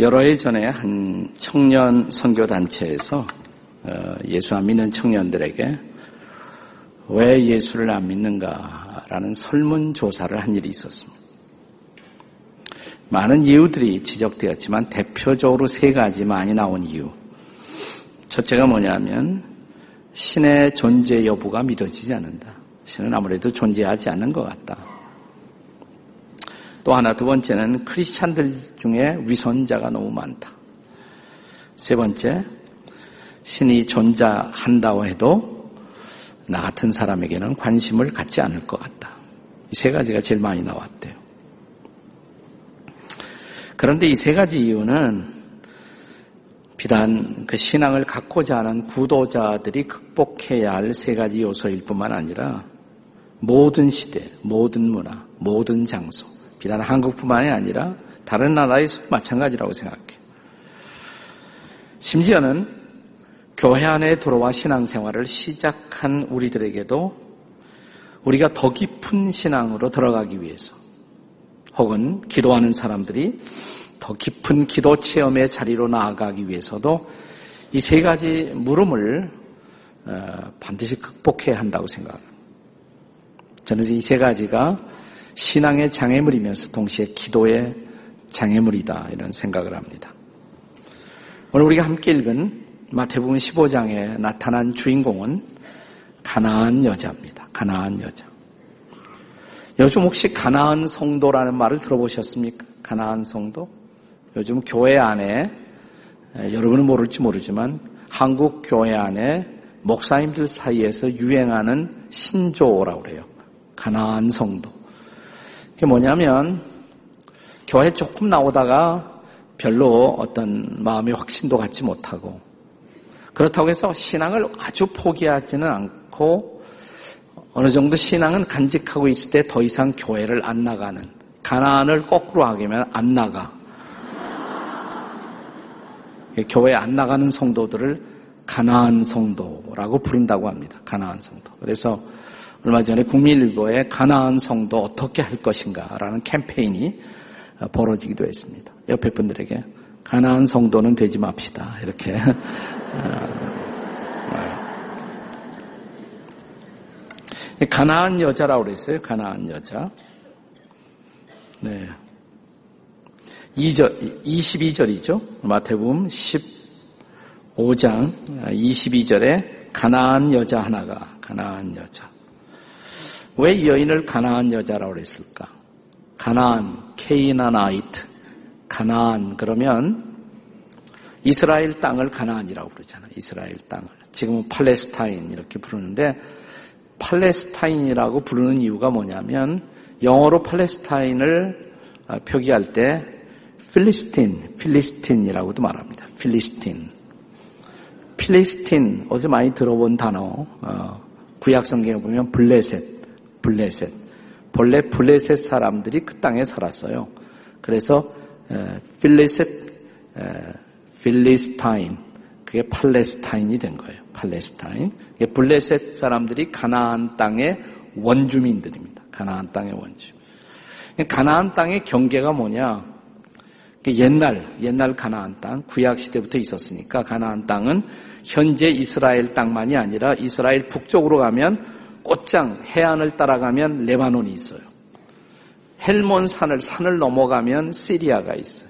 여러 해 전에 한 청년 선교 단체에서 어, 예수 안 믿는 청년들에게 왜 예수를 안 믿는가라는 설문 조사를 한 일이 있었습니다. 많은 이유들이 지적되었지만 대표적으로 세 가지 많이 나온 이유. 첫째가 뭐냐면 신의 존재 여부가 믿어지지 않는다. 신은 아무래도 존재하지 않는 것 같다. 또 하나 두 번째는 크리스찬들 중에 위선자가 너무 많다. 세 번째, 신이 존재한다고 해도 나 같은 사람에게는 관심을 갖지 않을 것 같다. 이 세 가지가 제일 많이 나왔대요. 그런데 이 세 가지 이유는 비단 그 신앙을 갖고자 하는 구도자들이 극복해야 할 세 가지 요소일 뿐만 아니라 모든 시대, 모든 문화, 모든 장소, 비단 한국뿐만이 아니라 다른 나라에서도 마찬가지라고 생각해요. 심지어는 교회 안에 들어와 신앙생활을 시작한 우리들에게도 우리가 더 깊은 신앙으로 들어가기 위해서 혹은 기도하는 사람들이 더 깊은 기도 체험의 자리로 나아가기 위해서도 이 세 가지 물음을 어, 반드시 극복해야 한다고 생각합니다. 저는 이 세 가지가 신앙의 장애물이면서 동시에 기도의 장애물이다 이런 생각을 합니다. 오늘 우리가 함께 읽은 마태복음 15장에 나타난 주인공은 가나안 여자입니다. 가나안 여자. 요즘 혹시 가나안 성도라는 말을 들어보셨습니까? 가나안 성도? 요즘 교회 안에 여러분은 모를지 모르지만 한국 교회 안에 목사님들 사이에서 유행하는 신조어라고 그래요. 가나안 성도. 그게 뭐냐면 교회 조금 나오다가 별로 어떤 마음의 확신도 갖지 못하고 그렇다고 해서 신앙을 아주 포기하지는 않고 어느 정도 신앙은 간직하고 있을 때 더 이상 교회를 안 나가는 가나안을 거꾸로 하면 안 나가 교회 안 나가는 성도들을 가나안 성도라고 부른다고 합니다. 가나안 성도. 그래서 얼마 전에 국민일보에 가나안 성도 어떻게 할 것인가라는 캠페인이 벌어지기도 했습니다. 옆에 분들에게 가나안 성도는 되지 맙시다. 이렇게. 가나안 여자라고 그랬어요. 가나안 여자. 네. 2절, 22절이죠. 마태복음 15장 22절에 가나안 여자 하나가 가나안 여자. 왜 여인을 가나안 여자라고 그랬을까? 가나안, 케이나나이트, 가나안 그러면 이스라엘 땅을 가나안이라고 그러잖아요. 이스라엘 땅을. 지금은 팔레스타인 이렇게 부르는데 팔레스타인이라고 부르는 이유가 뭐냐면 영어로 팔레스타인을 표기할 때 필리스틴, 필리스틴이라고도 말합니다. 필리스틴. 필리스틴, 어제 많이 들어본 단어, 어, 구약 성경에 보면 블레셋, 블레셋. 본래 블레셋 사람들이 그 땅에 살았어요. 그래서 필레셋, 필리스타인, 그게 팔레스타인이 된 거예요. 팔레스타인. 블레셋 사람들이 가나안 땅의 원주민들입니다. 가나안 땅의 원주. 가나안 땅의 경계가 뭐냐? 옛날 옛날 가나안 땅 구약 시대부터 있었으니까 가나안 땅은 현재 이스라엘 땅만이 아니라 이스라엘 북쪽으로 가면 꽃장 해안을 따라가면 레바논이 있어요. 헬몬 산을 산을 넘어가면 시리아가 있어요.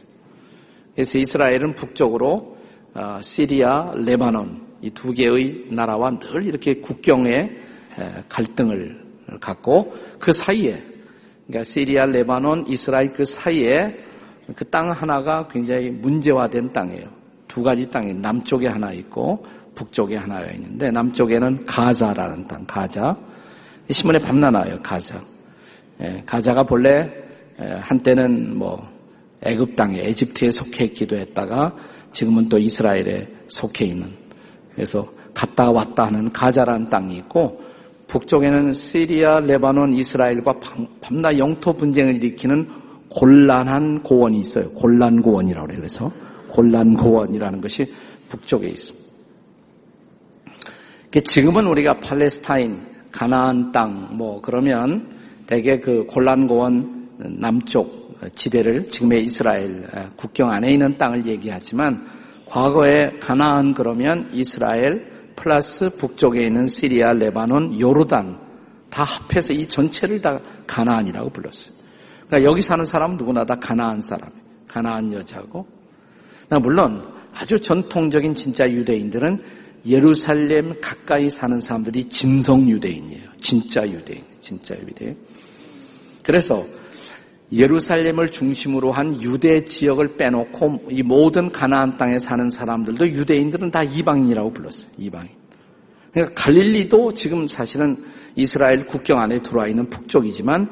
그래서 이스라엘은 북쪽으로 어, 시리아, 레바논 이 두 개의 나라와 늘 이렇게 국경에 갈등을 갖고 그 사이에 그러니까 시리아, 레바논, 이스라엘 그 사이에 그 땅 하나가 굉장히 문제화된 땅이에요. 두 가지 땅이 남쪽에 하나 있고 북쪽에 하나가 있는데 남쪽에는 가자라는 땅, 가자. 신문에 밤나 나와요, 가자. 예, 가자가 본래 한때는 뭐 애굽 땅에 에집트에 속해 있기도 했다가 지금은 또 이스라엘에 속해 있는 그래서 갔다 왔다 하는 가자라는 땅이 있고 북쪽에는 시리아, 레바논, 이스라엘과 밤낮 영토 분쟁을 일으키는 곤란한 고원이 있어요. 곤란 고원이라고. 그래서 곤란 고원이라는 것이 북쪽에 있습니다. 지금은 우리가 팔레스타인 가나안 땅, 뭐 그러면 대개 그 골란고원 남쪽 지대를 지금의 이스라엘 국경 안에 있는 땅을 얘기하지만 과거에 가나안 그러면 이스라엘 플러스 북쪽에 있는 시리아, 레바논, 요르단 다 합해서 이 전체를 다 가나안이라고 불렀어요. 그러니까 여기 사는 사람은 누구나 다 가나안 사람, 가나안 여자고. 물론 아주 전통적인 진짜 유대인들은 예루살렘 가까이 사는 사람들이 진성 유대인이에요. 진짜 유대인, 진짜 유대인. 그래서 예루살렘을 중심으로 한 유대 지역을 빼놓고 이 모든 가나안 땅에 사는 사람들도 유대인들은 다 이방인이라고 불렀어요. 이방인. 그러니까 갈릴리도 지금 사실은 이스라엘 국경 안에 들어와 있는 북쪽이지만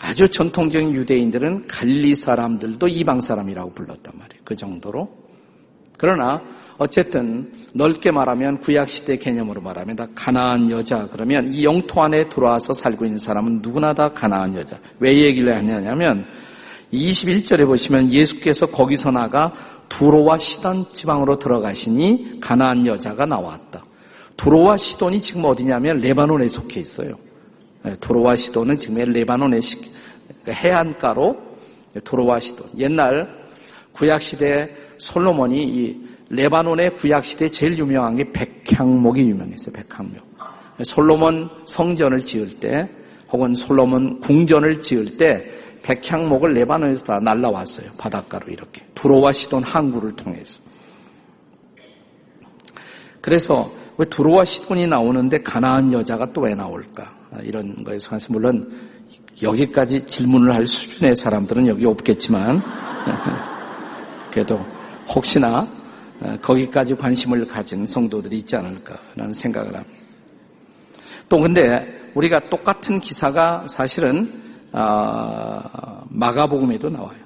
아주 전통적인 유대인들은 갈릴리 사람들도 이방 사람이라고 불렀단 말이에요. 그 정도로. 그러나 어쨌든 넓게 말하면 구약 시대 개념으로 말하면 다 가나안 여자 그러면 이 영토 안에 들어와서 살고 있는 사람은 누구나 다 가나안 여자. 왜 얘기를 하냐면 21절에 보시면 예수께서 거기서 나가 두로와 시돈 지방으로 들어가시니 가나안 여자가 나왔다. 두로와 시돈이 지금 어디냐면 레바논에 속해 있어요. 네, 두로와 시돈은 지금 레바논의 그러니까 해안가로 두로와 시돈. 옛날 구약 시대 솔로몬이 이 레바논의 구약 시대 제일 유명한 게 백향목이 유명했어요. 백향목. 솔로몬 성전을 지을 때 혹은 솔로몬 궁전을 지을 때 백향목을 레바논에서 다 날라왔어요. 바닷가로 이렇게. 두로와 시돈 항구를 통해서. 그래서 왜 두로와 시돈이 나오는데 가나안 여자가 또 왜 나올까? 이런 거에서 관해서 물론 여기까지 질문을 할 수준의 사람들은 여기 없겠지만 그래도 혹시나 거기까지 관심을 가진 성도들이 있지 않을까라는 생각을 합니다. 또 근데 우리가 똑같은 기사가 사실은 아, 마가복음에도 나와요.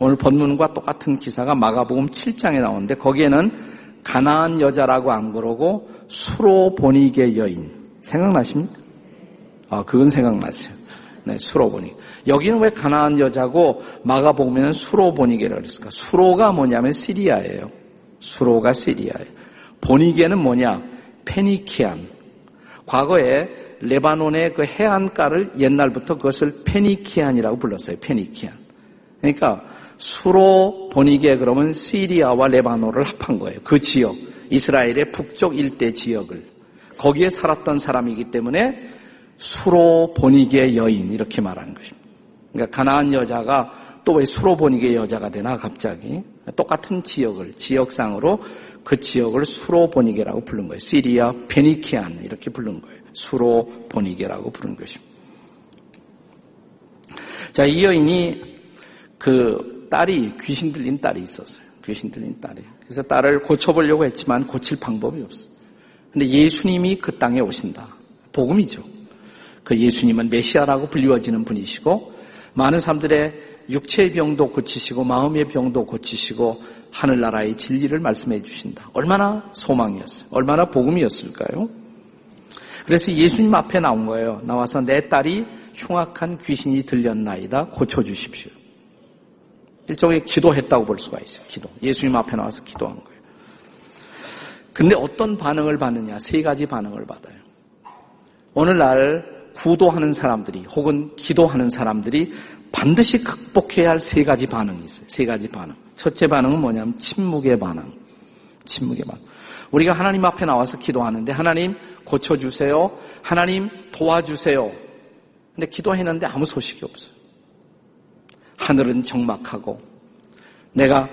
오늘 본문과 똑같은 기사가 마가복음 7장에 나오는데 거기에는 가나안 여자라고 안 그러고 수로 보니게 여인 생각나십니까? 아, 그건 생각나세요. 네, 수로 보니. 여기는 왜 가나안 여자고 마가복음에는 수로 보니게라고 그랬을까? 수로가 뭐냐면 시리아예요. 수로가 시리아예요. 보니게는 뭐냐? 페니키안. 과거에 레바논의 그 해안가를 옛날부터 그것을 페니키안이라고 불렀어요. 페니키안. 그러니까 수로 보니게 그러면 시리아와 레바논을 합한 거예요. 그 지역. 이스라엘의 북쪽 일대 지역을. 거기에 살았던 사람이기 때문에 수로 보니게 여인 이렇게 말하는 것입니다. 그러니까 가나안 여자가 또 왜 수로 보니게 여자가 되나 갑자기 똑같은 지역을 지역상으로 그 지역을 수로 보니게라고 부른 거예요. 시리아 페니키안 이렇게 부른 거예요. 수로 보니게라고 부른 것입니다. 자, 이 여인이 그 딸이 귀신 들린 딸이 있었어요. 귀신 들린 딸이. 그래서 딸을 고쳐보려고 했지만 고칠 방법이 없어. 근데 예수님이 그 땅에 오신다. 복음이죠. 그 예수님은 메시아라고 불리워지는 분이시고 많은 사람들의 육체의 병도 고치시고 마음의 병도 고치시고 하늘나라의 진리를 말씀해 주신다. 얼마나 소망이었어요. 얼마나 복음이었을까요? 그래서 예수님 앞에 나온 거예요. 나와서 내 딸이 흉악한 귀신이 들렸나이다. 고쳐주십시오. 일종의 기도했다고 볼 수가 있어요. 기도. 예수님 앞에 나와서 기도한 거예요. 근데 어떤 반응을 받느냐? 세 가지 반응을 받아요. 오늘날 구도하는 사람들이 혹은 기도하는 사람들이 반드시 극복해야 할 세 가지 반응이 있어요. 세 가지 반응. 첫째 반응은 뭐냐면 침묵의 반응. 침묵의 반응. 우리가 하나님 앞에 나와서 기도하는데 하나님 고쳐주세요. 하나님 도와주세요. 근데 기도했는데 아무 소식이 없어요. 하늘은 적막하고 내가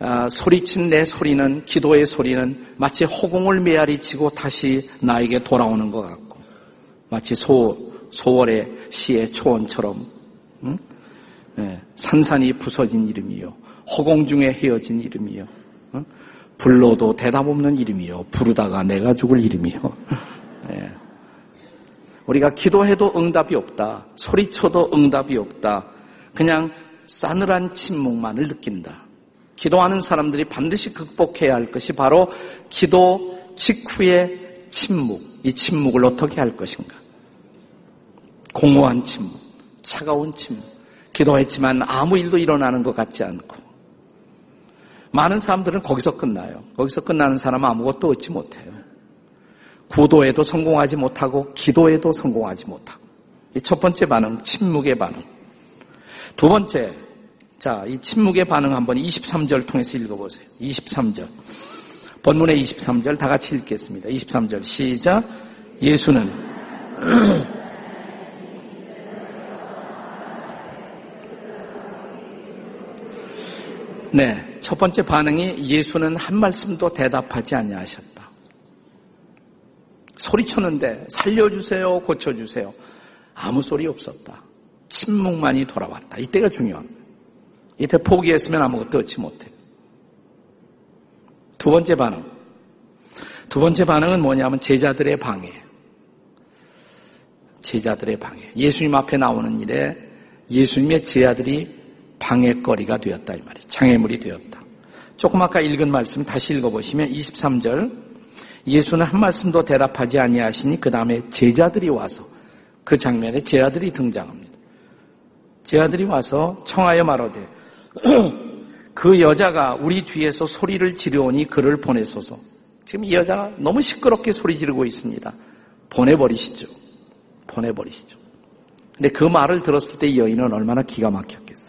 아, 소리친 내 소리는 기도의 소리는 마치 허공을 메아리 치고 다시 나에게 돌아오는 것 같고 마치 소, 소월의 시의 초원처럼 응? 네, 산산이 부서진 이름이요. 허공 중에 헤어진 이름이요. 응? 불러도 대답 없는 이름이요. 부르다가 내가 죽을 이름이요. 네. 우리가 기도해도 응답이 없다. 소리쳐도 응답이 없다. 그냥 싸늘한 침묵만을 느낀다. 기도하는 사람들이 반드시 극복해야 할 것이 바로 기도 직후의 침묵. 이 침묵을 어떻게 할 것인가? 공허한 침묵, 차가운 침묵. 기도했지만 아무 일도 일어나는 것 같지 않고. 많은 사람들은 거기서 끝나요. 거기서 끝나는 사람은 아무것도 얻지 못해요. 구도에도 성공하지 못하고 기도에도 성공하지 못하고 이 첫 번째 반응 침묵의 반응 두 번째 자, 이 침묵의 반응 한번 23절 통해서 읽어보세요. 23절. 본문의 23절 다 같이 읽겠습니다. 23절 시작. 예수는 네, 첫 번째 반응이 예수는 한 말씀도 대답하지 아니하셨다. 소리쳤는데 살려주세요, 고쳐주세요. 아무 소리 없었다. 침묵만이 돌아왔다. 이때가 중요한 거예요. 이때 포기했으면 아무것도 얻지 못해. 두 번째 반응. 두 번째 반응은 뭐냐면 제자들의 방해. 제자들의 방해. 예수님 앞에 나오는 일에 예수님의 제자들이 방해거리가 되었다 이 말이에요. 장애물이 되었다. 조금 아까 읽은 말씀 다시 읽어보시면 23절 예수는 한 말씀도 대답하지 아니하시니 그 다음에 제자들이 와서 그 장면에 제자들이 등장합니다. 제자들이 와서 청하여 말하되 그 여자가 우리 뒤에서 소리를 지르오니 그를 보내소서. 지금 이 여자가 너무 시끄럽게 소리 지르고 있습니다. 보내버리시죠. 보내버리시죠. 근데 그 말을 들었을 때이 여인은 얼마나 기가 막혔겠어요.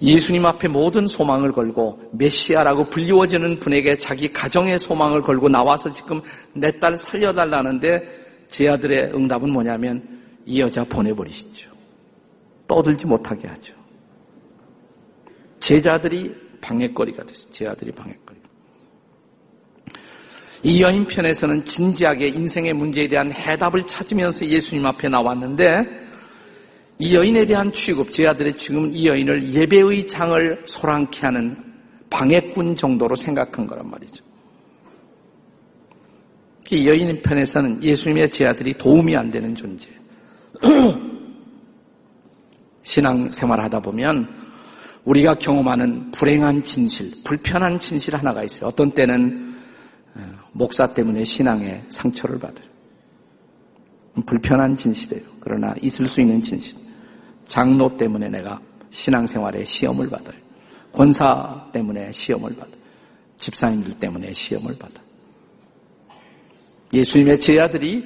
예수님 앞에 모든 소망을 걸고 메시아라고 불리워지는 분에게 자기 가정의 소망을 걸고 나와서 지금 내 딸 살려달라는데 제 아들의 응답은 뭐냐면 이 여자 보내버리시죠. 떠들지 못하게 하죠. 제자들이 방해거리가 됐어요. 제자들이 방해거리. 이 여인 편에서는 진지하게 인생의 문제에 대한 해답을 찾으면서 예수님 앞에 나왔는데 이 여인에 대한 취급, 제자들의 지금 이 여인을 예배의 장을 소란케 하는 방해꾼 정도로 생각한 거란 말이죠. 이 여인 편에서는 예수님의 제자들이 도움이 안 되는 존재. 신앙 생활 하다 보면 우리가 경험하는 불행한 진실, 불편한 진실 하나가 있어요. 어떤 때는 어, 목사 때문에 신앙에 상처를 받아요. 불편한 진실이에요. 그러나 있을 수 있는 진실. 장로 때문에 내가 신앙생활에 시험을 받아요. 권사 때문에 시험을 받아요. 집사님들 때문에 시험을 받아요. 예수님의 제자들이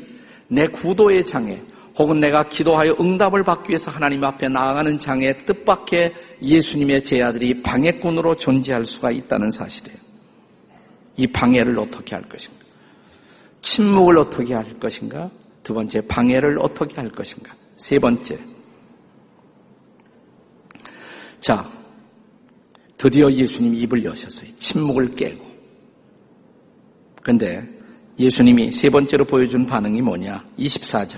내 구도의 장애, 혹은 내가 기도하여 응답을 받기 위해서 하나님 앞에 나아가는 장애 뜻밖의 예수님의 제자들이 방해꾼으로 존재할 수가 있다는 사실이에요. 이 방해를 어떻게 할 것인가? 침묵을 어떻게 할 것인가? 두 번째, 방해를 어떻게 할 것인가? 세 번째. 자, 드디어 예수님이 입을 여셨어요. 침묵을 깨고. 근데 예수님이 세 번째로 보여준 반응이 뭐냐? 24절.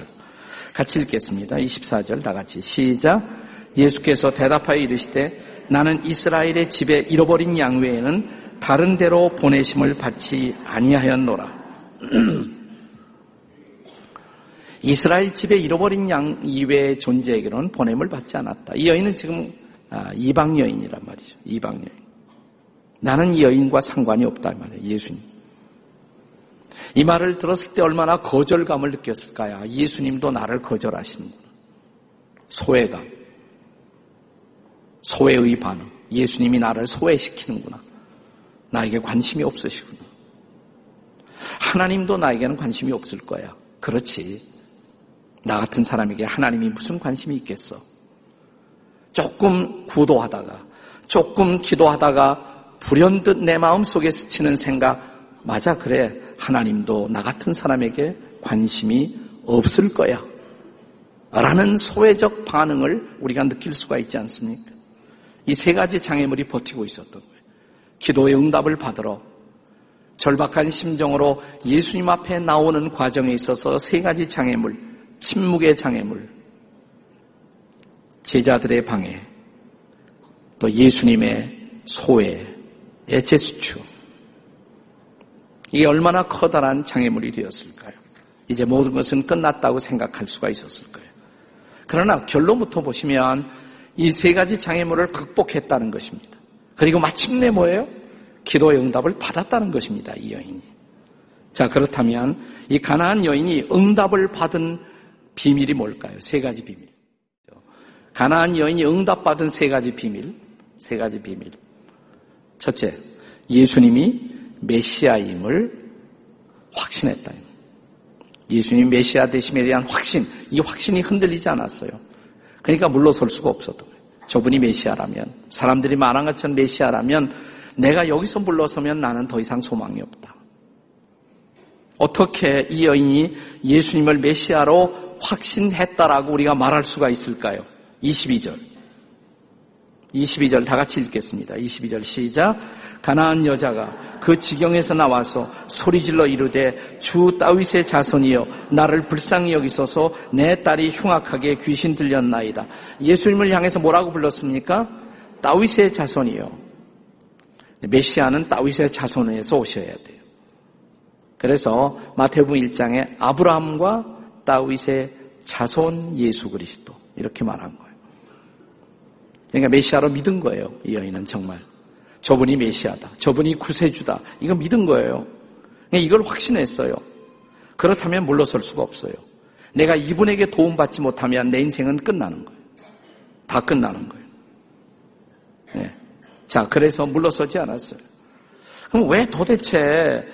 같이 읽겠습니다. 24절 다 같이 시작. 예수께서 대답하여 이르시되 나는 이스라엘의 집에 잃어버린 양 외에는 다른 데로 보내심을 받지 아니하였노라. 이스라엘 집에 잃어버린 양 이외의 존재에게는 보냄을 받지 않았다. 이 여인은 지금 아, 이방 여인이란 말이죠. 이방 여인. 나는 이 여인과 상관이 없다 말이에요. 예수님. 이 말을 들었을 때 얼마나 거절감을 느꼈을까요? 예수님도 나를 거절하시는구나. 소외감. 소외의 반응. 예수님이 나를 소외시키는구나. 나에게 관심이 없으시구나. 하나님도 나에게는 관심이 없을 거야. 그렇지. 나 같은 사람에게 하나님이 무슨 관심이 있겠어? 조금 구도하다가, 조금 기도하다가 불현듯 내 마음 속에 스치는 생각, 맞아, 그래. 하나님도 나 같은 사람에게 관심이 없을 거야. 라는 소외적 반응을 우리가 느낄 수가 있지 않습니까? 이 세 가지 장애물이 버티고 있었던 거예요. 기도의 응답을 받으러 절박한 심정으로 예수님 앞에 나오는 과정에 있어서 세 가지 장애물, 침묵의 장애물, 제자들의 방해, 또 예수님의 소외의 제스처, 이게 얼마나 커다란 장애물이 되었을까요? 이제 모든 것은 끝났다고 생각할 수가 있었을 거예요. 그러나 결론부터 보시면 이 세 가지 장애물을 극복했다는 것입니다. 그리고 마침내 뭐예요? 기도의 응답을 받았다는 것입니다. 이 여인이. 자, 그렇다면 이 가나안 여인이 응답을 받은 비밀이 뭘까요? 세 가지 비밀. 가나안 여인이 응답받은 세 가지 비밀. 세 가지 비밀. 첫째, 예수님이 메시아임을 확신했다. 예수님 메시아 되심에 대한 확신, 이 확신이 흔들리지 않았어요. 그러니까 물러설 수가 없었던 거예요. 저분이 메시아라면, 사람들이 말한 것처럼 메시아라면 내가 여기서 물러서면 나는 더 이상 소망이 없다. 어떻게 이 여인이 예수님을 메시아로 확신했다라고 우리가 말할 수가 있을까요? 22절. 22절 다 같이 읽겠습니다. 22절 시작. 가나안 여자가 그 지경에서 나와서 소리질러 이르되 주 다윗의 자손이여 나를 불쌍히 여기소서 내 딸이 흉악하게 귀신 들렸나이다. 예수님을 향해서 뭐라고 불렀습니까? 다윗의 자손이요. 메시아는 다윗의 자손에서 오셔야 돼요. 그래서 마태복음 1장에 아브라함과 다윗의 자손 예수 그리스도 이렇게 말한 거예요. 그러니까 메시아로 믿은 거예요. 이 여인은 정말. 저분이 메시아다. 저분이 구세주다. 이거 믿은 거예요. 이걸 확신했어요. 그렇다면 물러설 수가 없어요. 내가 이분에게 도움받지 못하면 내 인생은 끝나는 거예요. 다 끝나는 거예요. 네. 자, 그래서 물러서지 않았어요. 그럼 왜 도대체,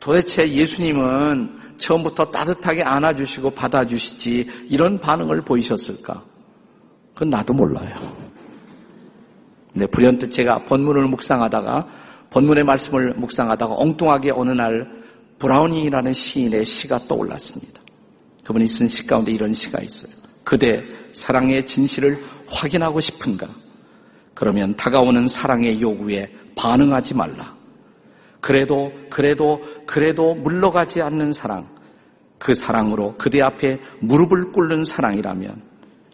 도대체 예수님은 처음부터 따뜻하게 안아주시고 받아주시지 이런 반응을 보이셨을까? 그건 나도 몰라요. 네, 불현듯 제가 본문을 묵상하다가 본문의 말씀을 묵상하다가 엉뚱하게 어느 날 브라우닝이라는 시인의 시가 떠올랐습니다. 그분이 쓴 시 가운데 이런 시가 있어요. 그대 사랑의 진실을 확인하고 싶은가? 그러면 다가오는 사랑의 요구에 반응하지 말라. 그래도, 그래도, 그래도 물러가지 않는 사랑. 그 사랑으로 그대 앞에 무릎을 꿇는 사랑이라면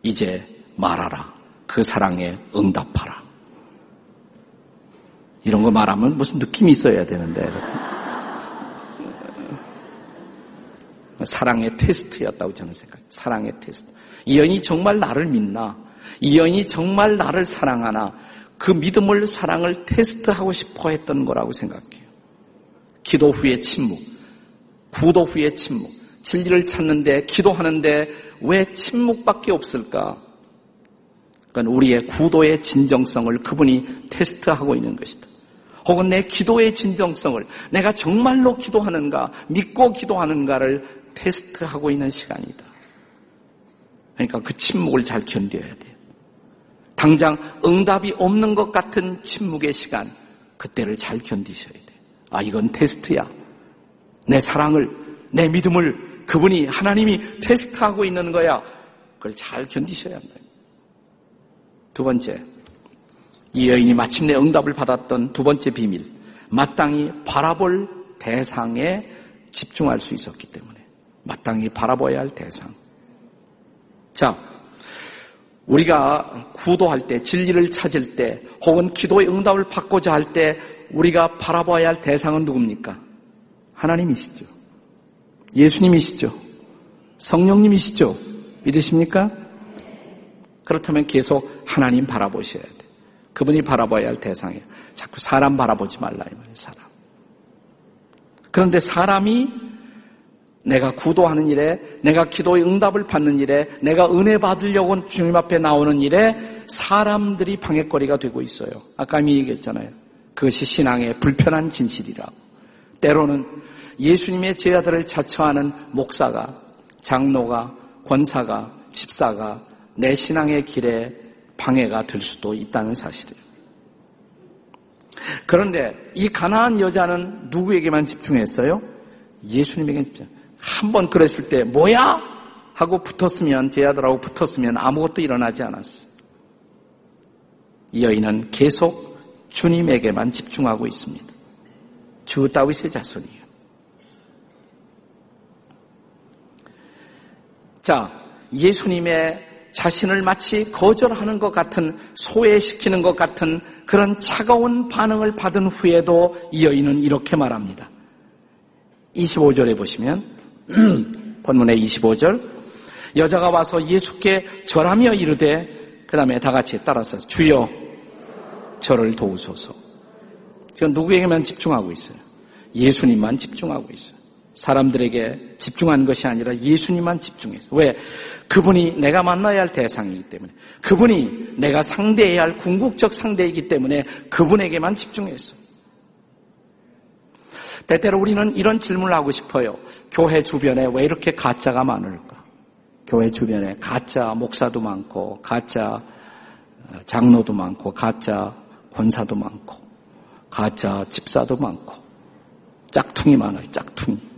이제 말하라. 그 사랑에 응답하라. 이런 거 말하면 무슨 느낌이 있어야 되는데. 사랑의 테스트였다고 저는 생각해요. 사랑의 테스트. 이 여인이 정말 나를 믿나? 이 여인이 정말 나를 사랑하나? 그 믿음을, 사랑을 테스트하고 싶어 했던 거라고 생각해요. 기도 후의 침묵, 구도 후의 침묵, 진리를 찾는데, 기도하는데 왜 침묵밖에 없을까? 그건 우리의 구도의 진정성을 그분이 테스트하고 있는 것이다. 혹은 내 기도의 진정성을 내가 정말로 기도하는가, 믿고 기도하는가를 테스트하고 있는 시간이다. 그러니까 그 침묵을 잘 견뎌야 돼요. 당장 응답이 없는 것 같은 침묵의 시간, 그때를 잘 견디셔야 돼요. 아, 이건 테스트야. 내 사랑을, 내 믿음을 그분이, 하나님이 테스트하고 있는 거야. 그걸 잘 견디셔야 한다. 두 번째, 이 여인이 마침내 응답을 받았던 두 번째 비밀. 마땅히 바라볼 대상에 집중할 수 있었기 때문에. 마땅히 바라봐야 할 대상. 자, 우리가 구도할 때, 진리를 찾을 때, 혹은 기도의 응답을 받고자 할 때, 우리가 바라봐야 할 대상은 누굽니까? 하나님이시죠. 예수님이시죠. 성령님이시죠. 믿으십니까? 그렇다면 계속 하나님 바라보셔야 돼. 그분이 바라봐야 할 대상이에요. 자꾸 사람 바라보지 말라 이 말이에요. 사람. 그런데 사람이 내가 구도하는 일에, 내가 기도의 응답을 받는 일에, 내가 은혜 받으려고 주님 앞에 나오는 일에 사람들이 방해거리가 되고 있어요. 아까 이미 얘기했잖아요. 그것이 신앙의 불편한 진실이라고. 때로는 예수님의 제자들을 자처하는 목사가, 장로가, 권사가, 집사가 내 신앙의 길에 방해가 될 수도 있다는 사실이에요. 그런데 이 가나안 여자는 누구에게만 집중했어요? 예수님에게 집중. 한번 그랬을 때 뭐야? 하고 붙었으면 제 아들하고 붙었으면 아무것도 일어나지 않았어요. 이 여인은 계속 주님에게만 집중하고 있습니다. 주 다윗의 자손이에요. 자, 예수님의 자신을 마치 거절하는 것 같은 소외시키는 것 같은 그런 차가운 반응을 받은 후에도 이 여인은 이렇게 말합니다. 25절에 보시면 본문의 25절 여자가 와서 예수께 절하며 이르되 그 다음에 다 같이 따라서 주여 저를 도우소서. 그건 누구에게만 집중하고 있어요. 예수님만 집중하고 있어요. 사람들에게 집중한 것이 아니라 예수님만 집중해서. 왜? 그분이 내가 만나야 할 대상이기 때문에. 그분이 내가 상대해야 할 궁극적 상대이기 때문에 그분에게만 집중했어. 때때로 우리는 이런 질문을 하고 싶어요. 교회 주변에 왜 이렇게 가짜가 많을까? 교회 주변에 가짜 목사도 많고, 가짜 어, 장로도 많고, 가짜 권사도 많고, 가짜 집사도 많고, 짝퉁이 많아요, 짝퉁이.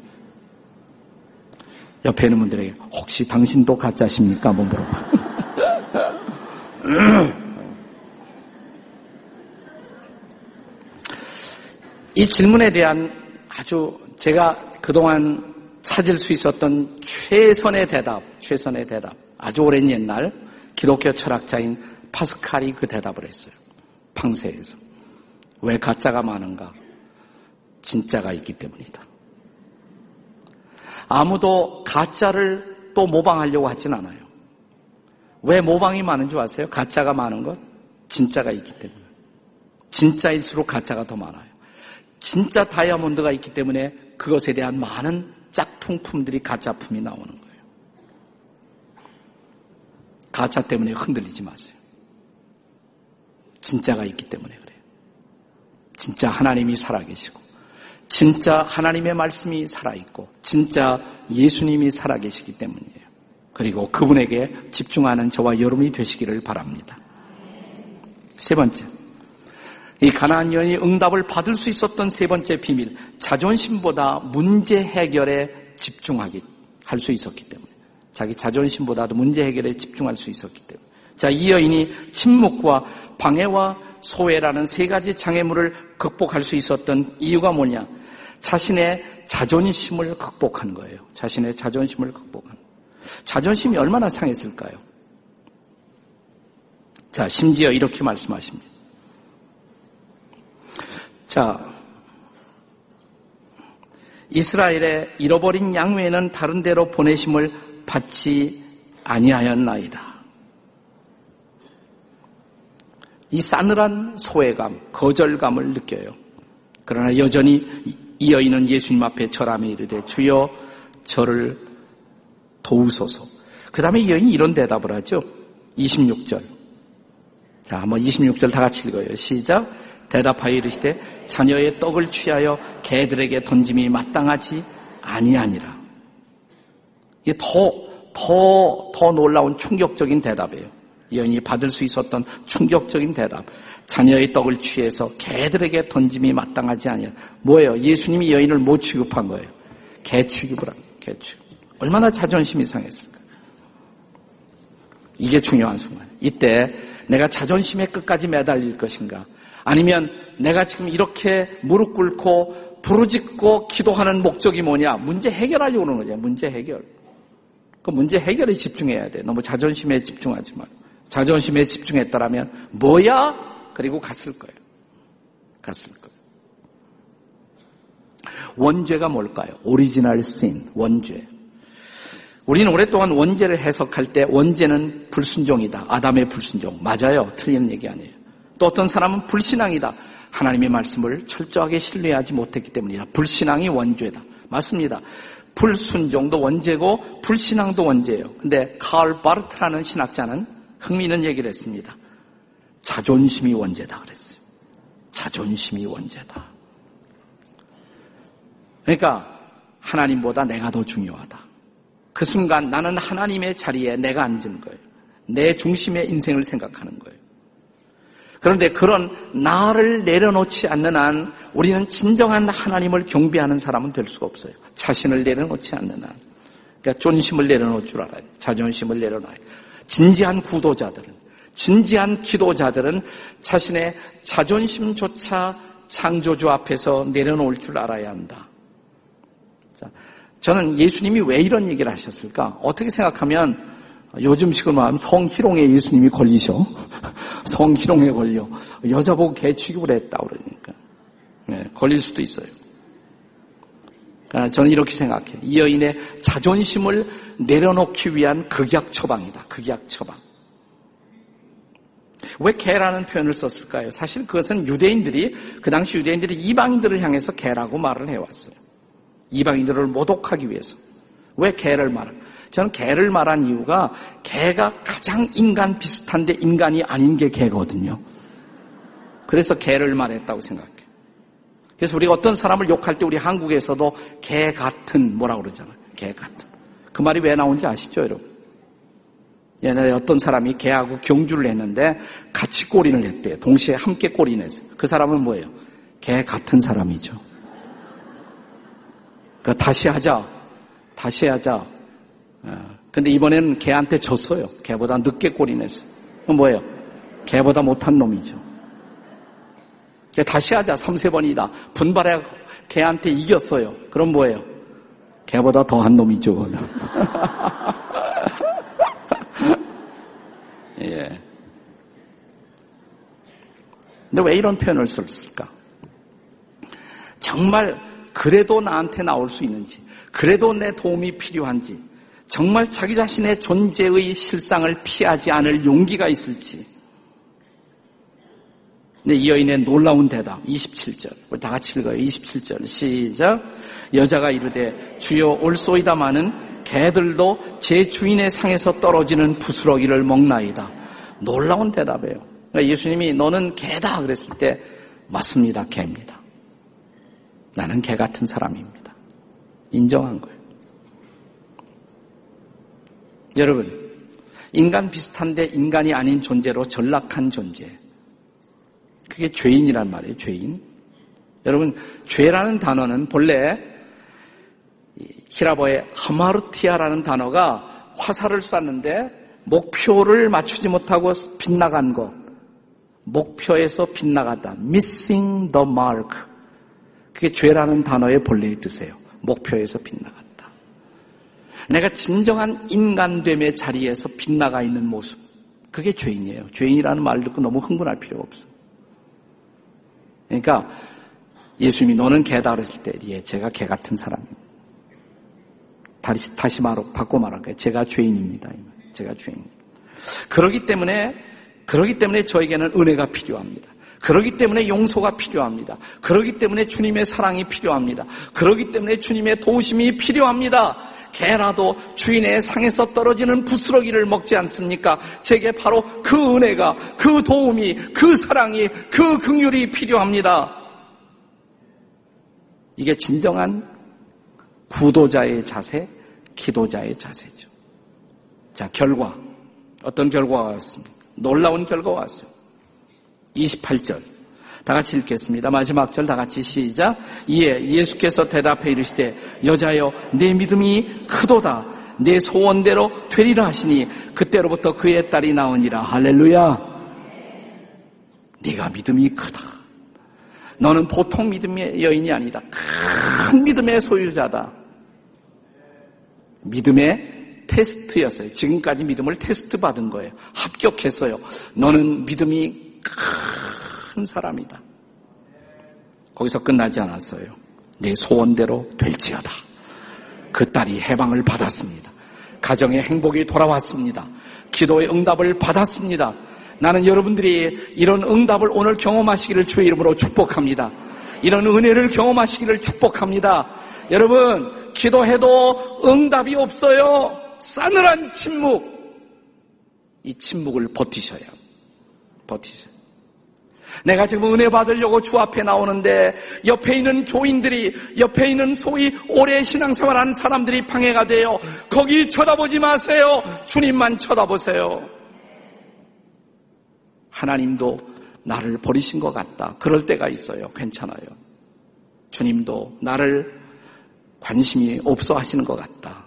옆에 있는 분들에게 혹시 당신도 가짜십니까? 한번 물어봐. 이 질문에 대한 아주 제가 그동안 찾을 수 있었던 최선의 대답, 최선의 대답. 아주 오랜 옛날 기독교 철학자인 파스칼이 그 대답을 했어요. 팡세에서. 왜 가짜가 많은가? 진짜가 있기 때문이다. 아무도 가짜를 또 모방하려고 하진 않아요. 왜 모방이 많은 줄 아세요? 가짜가 많은 것? 진짜가 있기 때문에. 진짜일수록 가짜가 더 많아요. 진짜 다이아몬드가 있기 때문에 그것에 대한 많은 짝퉁품들이 가짜품이 나오는 거예요. 가짜 때문에 흔들리지 마세요. 진짜가 있기 때문에 그래요. 진짜 하나님이 살아계시고, 진짜 하나님의 말씀이 살아있고, 진짜 예수님이 살아계시기 때문이에요. 그리고 그분에게 집중하는 저와 여러분이 되시기를 바랍니다. 세 번째. 이 가나안 여인이 응답을 받을 수 있었던 세 번째 비밀, 자존심보다 문제 해결에 집중하기 할 수 있었기 때문에 자기 자존심보다도 문제 해결에 집중할 수 있었기 때문에 자, 이 여인이 침묵과 방해와 소외라는 세 가지 장애물을 극복할 수 있었던 이유가 뭐냐? 자신의 자존심을 극복한 거예요. 자신의 자존심을 극복한. 자존심이 얼마나 상했을까요? 자, 심지어 이렇게 말씀하십니다. 자, 이스라엘의 잃어버린 양 외에는 다른 데로 보내심을 받지 아니하였나이다. 이 싸늘한 소외감, 거절감을 느껴요. 그러나 여전히 이 여인은 예수님 앞에 절함에 이르되 주여 저를 도우소서. 그 다음에 이 여인이 이런 대답을 하죠. 26절. 자, 한번 26절 다 같이 읽어요. 시작. 대답하여 이르시되 자녀의 떡을 취하여 개들에게 던짐이 마땅하지 아니하니라. 이게 더, 더, 더 놀라운 충격적인 대답이에요. 여인이 받을 수 있었던 충격적인 대답. 자녀의 떡을 취해서 개들에게 던짐이 마땅하지 아니하. 뭐예요? 예수님이 여인을 못 취급한 거예요. 개 취급을 한, 개 취급. 얼마나 자존심이 상했을까. 이게 중요한 순간. 이때 내가 자존심의 끝까지 매달릴 것인가? 아니면 내가 지금 이렇게 무릎 꿇고 부르짖고 기도하는 목적이 뭐냐? 문제 해결하려고 하는 거죠. 문제 해결. 그 문제 해결에 집중해야 돼. 너무 자존심에 집중하지 말고. 자존심에 집중했다라면 뭐야? 그리고 갔을 거예요. 갔을 거예요. 원죄가 뭘까요? 오리지널 신, 원죄. 우리는 오랫동안 원죄를 해석할 때 원죄는 불순종이다. 아담의 불순종. 맞아요. 틀린 얘기 아니에요. 또 어떤 사람은 불신앙이다. 하나님의 말씀을 철저하게 신뢰하지 못했기 때문이다. 불신앙이 원죄다. 맞습니다. 불순종도 원죄고 불신앙도 원죄예요. 근데 칼 바르트라는 신학자는 흥미있는 얘기를 했습니다. 자존심이 원죄다 그랬어요. 자존심이 원죄다. 그러니까 하나님보다 내가 더 중요하다. 그 순간 나는 하나님의 자리에 내가 앉은 거예요. 내 중심의 인생을 생각하는 거예요. 그런데 그런 나를 내려놓지 않는 한 우리는 진정한 하나님을 경배하는 사람은 될 수가 없어요. 자신을 내려놓지 않는 한. 그러니까 존심을 내려놓을 줄 알아요. 자존심을 내려놔요. 진지한 구도자들은, 진지한 기도자들은 자신의 자존심조차 창조주 앞에서 내려놓을 줄 알아야 한다. 저는 예수님이 왜 이런 얘기를 하셨을까? 어떻게 생각하면 요즘식으로 말하면 성희롱에 예수님이 걸리셔. 성희롱에 걸려. 여자 보고 개 취급을 했다 그러니까. 네, 걸릴 수도 있어요. 그러나 저는 이렇게 생각해요. 이 여인의 자존심을 내려놓기 위한 극약 처방이다. 극약 처방. 왜 개라는 표현을 썼을까요? 사실 그것은 유대인들이 그 당시 유대인들이 이방인들을 향해서 개라고 말을 해왔어요. 이방인들을 모독하기 위해서. 왜 개를 말할? 저는 개를 말한 이유가 개가 가장 인간 비슷한데 인간이 아닌 게 개거든요. 그래서 개를 말했다고 생각해요. 그래서 우리가 어떤 사람을 욕할 때 우리 한국에서도 개 같은 뭐라고 그러잖아요. 개 같은. 그 말이 왜 나온지 아시죠, 여러분? 옛날에 어떤 사람이 개하고 경주를 했는데 같이 꼬리를 했대요. 동시에 함께 꼬리를 했어요. 그 사람은 뭐예요? 개 같은 사람이죠. 그 다시 하자. 다시 하자. 어, 근데 이번에는 개한테 졌어요. 개보다 늦게 꼬리 냈어요. 뭐예요? 개보다 못한 놈이죠. 다시 하자. 3, 세 번이다. 분발해 개한테 이겼어요. 그럼 뭐예요? 개보다 더한 놈이죠. 예. 근데 왜 이런 표현을 썼을까? 정말 그래도 나한테 나올 수 있는지, 그래도 내 도움이 필요한지, 정말 자기 자신의 존재의 실상을 피하지 않을 용기가 있을지. 근데 이 여인의 놀라운 대답, 27절. 우리 다 같이 읽어요. 27절. 시작. 여자가 이르되, 주여 올소이다마는 개들도 제 주인의 상에서 떨어지는 부스러기를 먹나이다. 놀라운 대답이에요. 그러니까 예수님이 너는 개다 그랬을 때, 맞습니다. 개입니다. 나는 개 같은 사람입니다. 인정한 거예요. 여러분, 인간 비슷한데 인간이 아닌 존재로 전락한 존재. 그게 죄인이란 말이에요, 죄인. 여러분, 죄라는 단어는 본래 히라버의 하마르티아라는 단어가 화살을 쐈는데 목표를 맞추지 못하고 빗나간 것. 목표에서 빗나갔다. missing the mark. 그게 죄라는 단어의 본래의 뜻이에요. 목표에서 빗나갔다. 내가 진정한 인간됨의 자리에서 빗나가 있는 모습. 그게 죄인이에요. 죄인이라는 말을 듣고 너무 흥분할 필요가 없어. 그러니까 예수님이 너는 개다 그랬을 때, 예, 제가 개 같은 사람입니다. 다시, 다시 말, 바꿔 말할까요? 제가 죄인입니다. 제가 죄인입니다. 그러기 때문에, 그러기 때문에 저에게는 은혜가 필요합니다. 그러기 때문에 용서가 필요합니다. 그러기 때문에 주님의 사랑이 필요합니다. 그러기 때문에 주님의 도우심이 필요합니다. 개라도 주인의 상에서 떨어지는 부스러기를 먹지 않습니까? 제게 바로 그 은혜가, 그 도움이, 그 사랑이, 그 긍휼이 필요합니다. 이게 진정한 구도자의 자세, 기도자의 자세죠. 자, 결과. 어떤 결과가 왔습니까? 놀라운 결과가 왔어요. 28절. 다 같이 읽겠습니다. 마지막 절 다 같이 시작. 이에 예수께서 대답해 이르시되 여자여 내 믿음이 크도다. 내 소원대로 되리라 하시니 그때로부터 그의 딸이 나오니라. 할렐루야. 네가 믿음이 크다. 너는 보통 믿음의 여인이 아니다. 큰 믿음의 소유자다. 믿음의 테스트였어요. 지금까지 믿음을 테스트 받은 거예요. 합격했어요. 너는 믿음이 큰 사람이다. 거기서 끝나지 않았어요. 내 소원대로 될지어다. 그 딸이 해방을 받았습니다. 가정의 행복이 돌아왔습니다. 기도의 응답을 받았습니다. 나는 여러분들이 이런 응답을 오늘 경험하시기를 주의 이름으로 축복합니다. 이런 은혜를 경험하시기를 축복합니다. 여러분, 기도해도 응답이 없어요. 싸늘한 침묵. 이 침묵을 버티셔야. 버티셔야. 내가 지금 은혜 받으려고 주 앞에 나오는데 옆에 있는 교인들이 옆에 있는 소위 오래 신앙생활한 사람들이 방해가 돼요. 거기 쳐다보지 마세요. 주님만 쳐다보세요. 하나님도 나를 버리신 것 같다. 그럴 때가 있어요. 괜찮아요. 주님도 나를 관심이 없어 하시는 것 같다.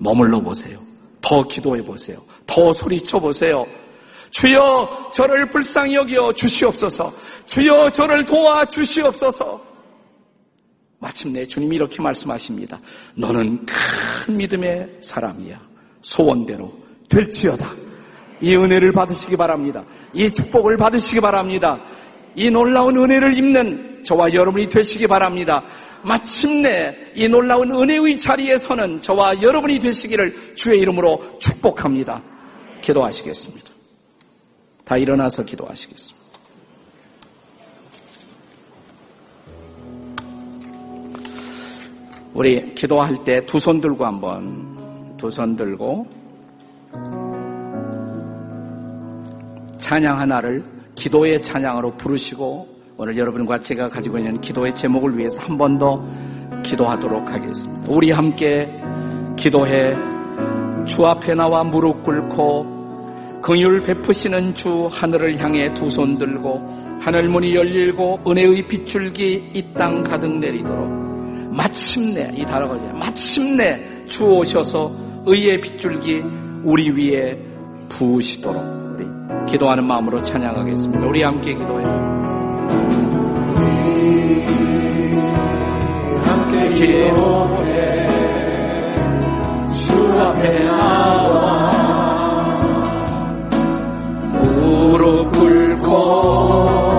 머물러 보세요. 더 기도해 보세요. 더 소리쳐 보세요. 주여 저를 불쌍히 여겨 주시옵소서. 주여 저를 도와 주시옵소서. 마침내 주님이 이렇게 말씀하십니다. 너는 큰 믿음의 사람이야. 소원대로 될지어다. 이 은혜를 받으시기 바랍니다. 이 축복을 받으시기 바랍니다. 이 놀라운 은혜를 입는 저와 여러분이 되시기 바랍니다. 마침내 이 놀라운 은혜의 자리에 서는 저와 여러분이 되시기를 주의 이름으로 축복합니다. 기도하시겠습니다. 다 일어나서 기도하시겠습니다. 우리 기도할 때 두 손 들고 한번 두 손 들고 찬양 하나를 기도의 찬양으로 부르시고 오늘 여러분과 제가 가지고 있는 기도의 제목을 위해서 한 번 더 기도하도록 하겠습니다. 우리 함께 기도해 주 앞에 나와 무릎 꿇고 긍휼 베푸시는 주 하늘을 향해 두 손 들고 하늘 문이 열리고 은혜의 빗줄기 이 땅 가득 내리도록 마침내 이 단어가 마침내 주 오셔서 의의 빗줄기 우리 위에 부으시도록 우리 기도하는 마음으로 찬양하겠습니다. 우리 함께 기도해요. 함께 기도해 주 앞에 나와 꿇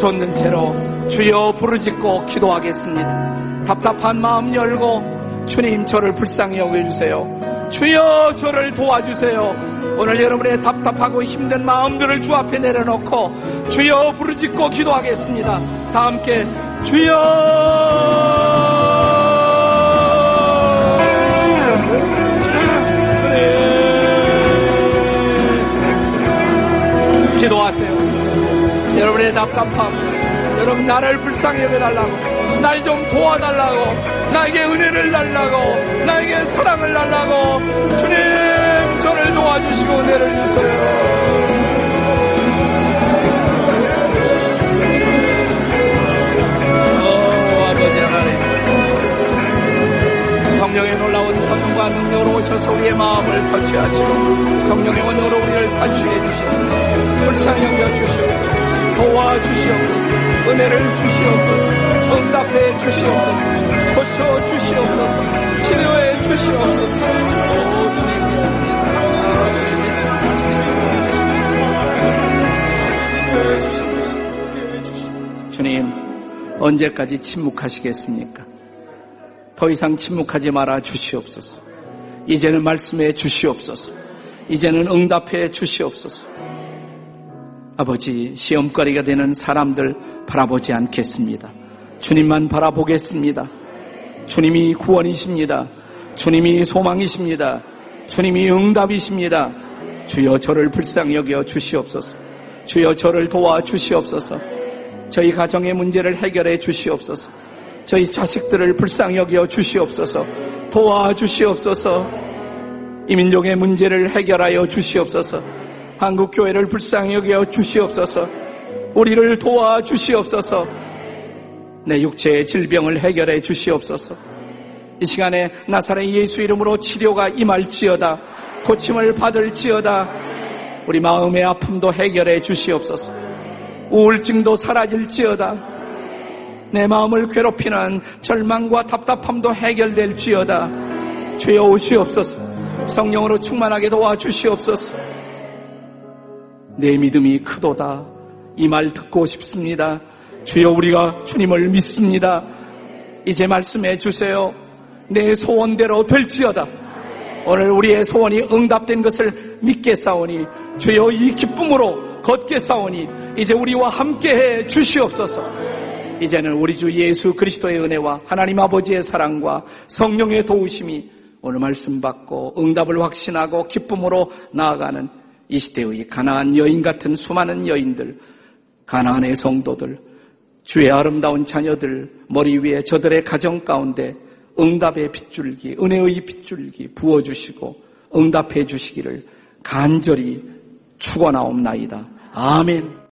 든 채로 주여 부르짖고 기도하겠습니다. 답답한 마음 열고 주님 저를 불쌍히 여겨주세요. 주여 저를 도와주세요. 오늘 여러분의 답답하고 힘든 마음들을 주 앞에 내려놓고 주여 부르짖고 기도하겠습니다. 다 함께 주여 기도하세요. 여러분의 답답함, 여러분 나를 불쌍히 여겨달라고, 날 좀 도와달라고, 나에게 은혜를 달라고, 나에게 사랑을 달라고, 주님 저를 도와주시고 은혜를 주세요. 성령의 놀라운 권능과 능력으로 오셔서 우리의 마음을 터치하시고 성령의 원으로 우리를 탈취해 주시옵소서 불쌍히 여겨 주시옵소서 도와주시옵소서 은혜를 주시옵소서 응답해 주시옵소서 고쳐 주시옵소서 치료해 주시옵소서 오 주님 주님 언제까지 침묵하시겠습니까? 더 이상 침묵하지 말아 주시옵소서. 이제는 말씀해 주시옵소서. 이제는 응답해 주시옵소서. 아버지, 시험거리가 되는 사람들 바라보지 않겠습니다. 주님만 바라보겠습니다. 주님이 구원이십니다. 주님이 소망이십니다. 주님이 응답이십니다. 주여 저를 불쌍히 여겨 주시옵소서. 주여 저를 도와 주시옵소서. 저희 가정의 문제를 해결해 주시옵소서. 저희 자식들을 불쌍히 여겨 주시옵소서. 도와 주시옵소서. 이 민족의 문제를 해결하여 주시옵소서. 한국 교회를 불쌍히 여겨 주시옵소서. 우리를 도와 주시옵소서. 내 육체의 질병을 해결해 주시옵소서. 이 시간에 나사렛 예수 이름으로 치료가 임할지어다. 고침을 받을지어다. 우리 마음의 아픔도 해결해 주시옵소서. 우울증도 사라질지어다. 내 마음을 괴롭히는 절망과 답답함도 해결될지어다. 주여 오시옵소서. 성령으로 충만하게 도와주시옵소서. 내 믿음이 크도다. 이 말 듣고 싶습니다. 주여 우리가 주님을 믿습니다. 이제 말씀해 주세요. 내 소원대로 될지어다. 오늘 우리의 소원이 응답된 것을 믿게 싸우니 주여 이 기쁨으로 걷게 싸우니 이제 우리와 함께 해 주시옵소서. 이제는 우리 주 예수 그리스도의 은혜와 하나님 아버지의 사랑과 성령의 도우심이 오늘 말씀 받고 응답을 확신하고 기쁨으로 나아가는 이 시대의 가나안 여인 같은 수많은 여인들, 가나안의 성도들, 주의 아름다운 자녀들 머리 위에 저들의 가정 가운데 응답의 빗줄기, 은혜의 빗줄기 부어주시고 응답해 주시기를 간절히 축원하옵나이다. 아멘.